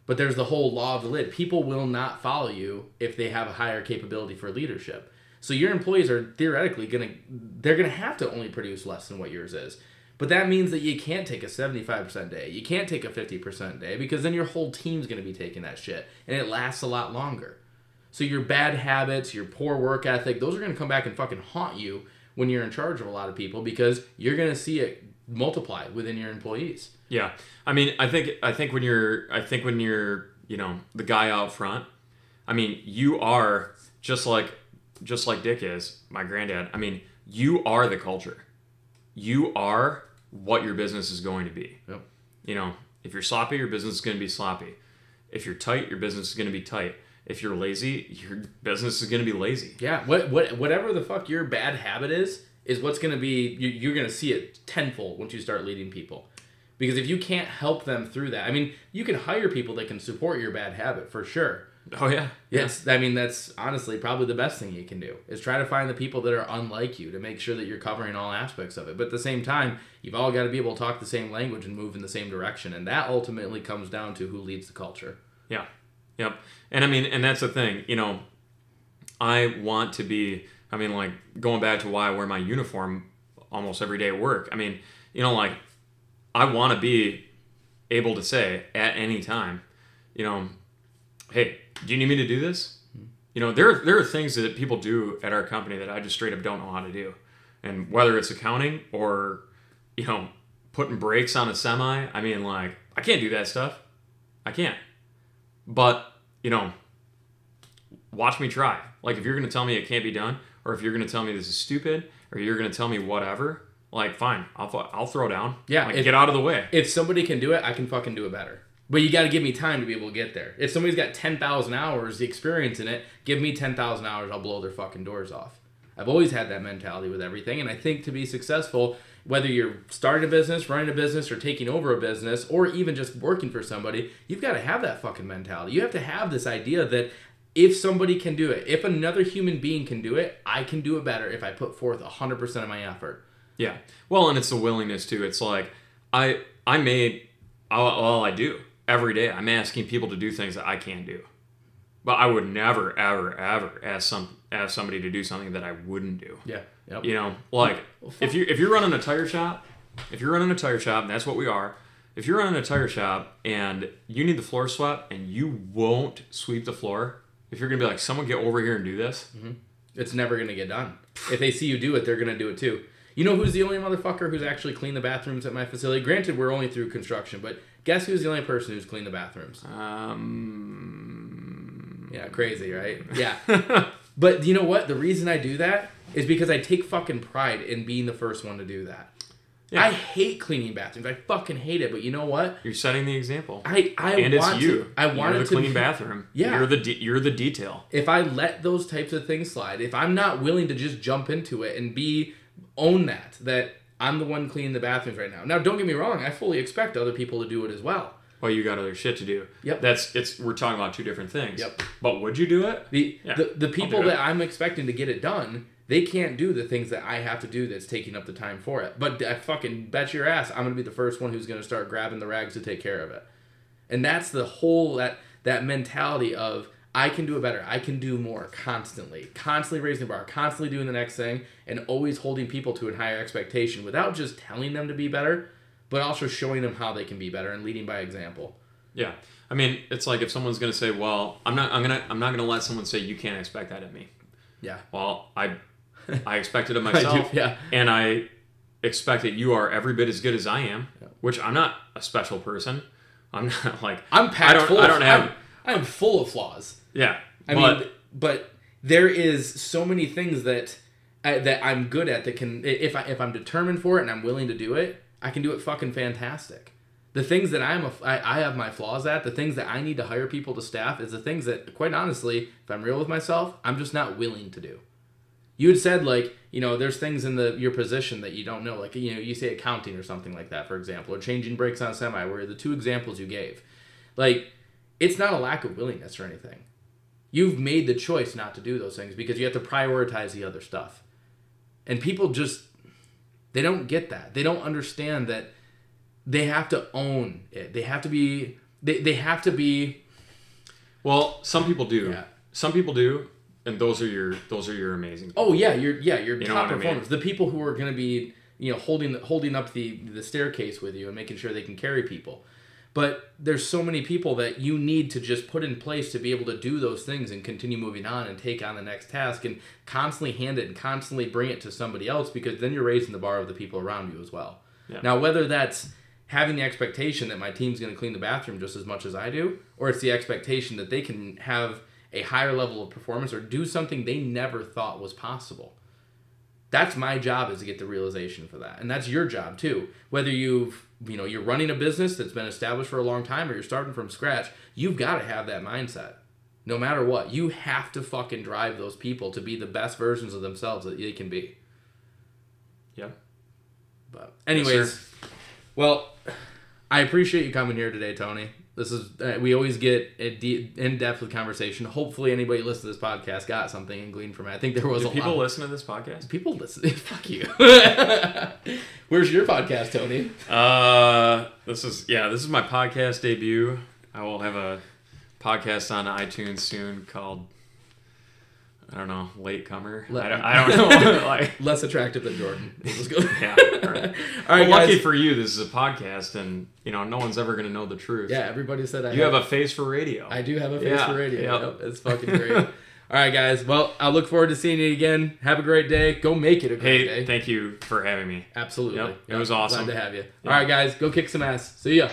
But there's the whole law of the lid. People will not follow you if they have a higher capability for leadership. So your employees are theoretically gonna they're gonna have to only produce less than what yours is. But that means that you can't take a 75% day. You can't take a 50% day because then your whole team's going to be taking that shit and it lasts a lot longer. So your bad habits, your poor work ethic, those are going to come back and fucking haunt you when you're in charge of a lot of people because you're going to see it multiply within your employees. Yeah. I mean, I think I think when you're I think when you're, you know, the guy out front, I mean, you are just like just like Dick is, my granddad. I mean, you are the culture. You are what your business is going to be. Yep. You know, if you're sloppy, your business is going to be sloppy. If you're tight, your business is going to be tight. If you're lazy, your business is going to be lazy. Yeah, what what whatever the fuck your bad habit is is what's going to be you, you're going to see it tenfold once you start leading people. Because if you can't help them through that, I mean, you can hire people that can support your bad habit for sure. Oh yeah. Yes, I mean that's honestly probably the best thing you can do is try to find the people that are unlike you to make sure that you're covering all aspects of it. But at the same time, you've all got to be able to talk the same language and move in the same direction, and that ultimately comes down to who leads the culture. Yeah. Yep. And I mean, and that's the thing, you know, I want to be, I mean, like going back to why I wear my uniform almost every day at work. I mean, you know, like I want to be able to say at any time, you know, hey, do you need me to do this? You know, there there are things that people do at our company that I just straight up don't know how to do, and whether it's accounting or, you know, putting brakes on a semi. I mean, like I can't do that stuff. I can't. But you know, watch me try. Like if you're gonna tell me it can't be done, or if you're gonna tell me this is stupid, or you're gonna tell me whatever, like fine, I'll I'll throw down. Yeah, like if- get out of the way. If somebody can do it, I can fucking do it better. But you got to give me time to be able to get there. If somebody's got 10,000 hours, the experience in it, give me 10,000 hours, I'll blow their fucking doors off. I've always had that mentality with everything. And I think to be successful, whether you're starting a business, running a business, or taking over a business, or even just working for somebody, you've got to have that fucking mentality. You have to have this idea that if somebody can do it, if another human being can do it, I can do it better if I put forth 100% of my effort. Yeah. Well, and it's the willingness too. It's like I I made all, all I do every day. I'm asking people to do things that I can't do. But I would never, ever, ever ask some ask somebody to do something that I wouldn't do. Yeah. Yep. You know, like if you if you're running a tire shop, if you're running a tire shop, and that's what we are. If you're running a tire shop and you need the floor swept and you won't sweep the floor, if you're gonna be like, someone get over here and do this, It's never gonna get done. If they see you do it, they're gonna do it too. You know who's the only motherfucker who's actually cleaned the bathrooms at my facility? Granted, we're only through construction, but guess who's the only person who's cleaned the bathrooms? um, Yeah, crazy, right? Yeah. but you know what? The reason I do that is because I take fucking pride in being the first one to do that. Yeah. I hate cleaning bathrooms. I fucking hate it. But you know what? you're setting the example. I I and it's want you. to. I want you're the to clean be- bathroom. Yeah. you're the de- you're the detail. if I let those types of things slide, if I'm not willing to just jump into it and be own that that I'm the one cleaning the bathrooms right now. Now, don't get me wrong, I fully expect other people to do it as well. Well, you got other shit to do. Yep. That's it's. We're talking about two different things. Yep. But would you do it? The Yeah, the, the people that I'm expecting to get it done, they can't do the things that I have to do that's taking up the time for it. But I fucking bet your ass I'm gonna be the first one who's gonna start grabbing the rags to take care of it. And that's the whole that that mentality of I can do it better. I can do more constantly. Constantly raising the bar, constantly doing the next thing, and always holding people to a higher expectation without just telling them to be better, but also showing them how they can be better and leading by example. Yeah. I mean, it's like if someone's gonna say, "Well, I'm not. I'm gonna. I'm not gonna let someone say you can't expect that of me." Yeah. Well, I, I expect it of myself. do, yeah. And I expect that you are every bit as good as I am. Yeah. Which I'm not a special person. I'm not like I'm packed I don't. full I of- don't have. I'm, I'm full of flaws. yeah. I but mean, but there is so many things that I, that I'm good at that can if I if I'm determined for it and I'm willing to do it, I can do it fucking fantastic. The things that I'm a, I, I have my flaws at, the things that I need to hire people to staff is the things that quite honestly, if I'm real with myself, I'm just not willing to do. You had said like you know there's things in the your position that you don't know like you know you say accounting or something like that for example or changing brakes on a semi where the two examples you gave, like it's not a lack of willingness or anything. You've made the choice not to do those things because you have to prioritize the other stuff, and people just they don't get that. They don't understand that they have to own it. They have to be they, they have to be Well, some people do. Yeah. Some people do, and those are your those are your amazing. Oh yeah, you're yeah, you're You top what I mean? performers. The people who are going to be, you know, holding holding up the the staircase with you and making sure they can carry people. But there's so many people that you need to just put in place to be able to do those things and continue moving on and take on the next task and constantly hand it and constantly bring it to somebody else because then you're raising the bar of the people around you as well. Yeah. Now whether that's having the expectation that my team's going to clean the bathroom just as much as I do or it's the expectation that they can have a higher level of performance or do something they never thought was possible. That's my job is to get the realization for that. And that's your job too. Whether you've you know you're running a business that's been established for a long time or you're starting from scratch you've got to have that mindset. No matter what you have to fucking drive those people to be the best versions of themselves that they can be. Yeah. but anyways sir. well i appreciate you coming here today tony this is uh, we always get a de- in-depth with conversation hopefully anybody listening to this podcast got something and gleaned from it i think there was Do a people lot listen to this podcast? People listen. Fuck you. Where's your podcast, Tony? Uh, this is yeah, this is my podcast debut. I will have a podcast on iTunes soon called I don't know, latecomer. Let- I don't, I don't know. like, Less attractive than Jordan. Let's go. yeah. All All right. right, well, lucky for you, this is a podcast, and you know no one's ever gonna know the truth. yeah, everybody said I. You have a face for radio. I do have a face Yeah, for radio. yep. Yep, it's fucking great. All right, guys. Well, I look forward to seeing you again. Have a great day. Go make it a great hey, day. thank you for having me. Absolutely. Yep, it was awesome. Glad to have you. All right, guys. Go kick some ass. See ya.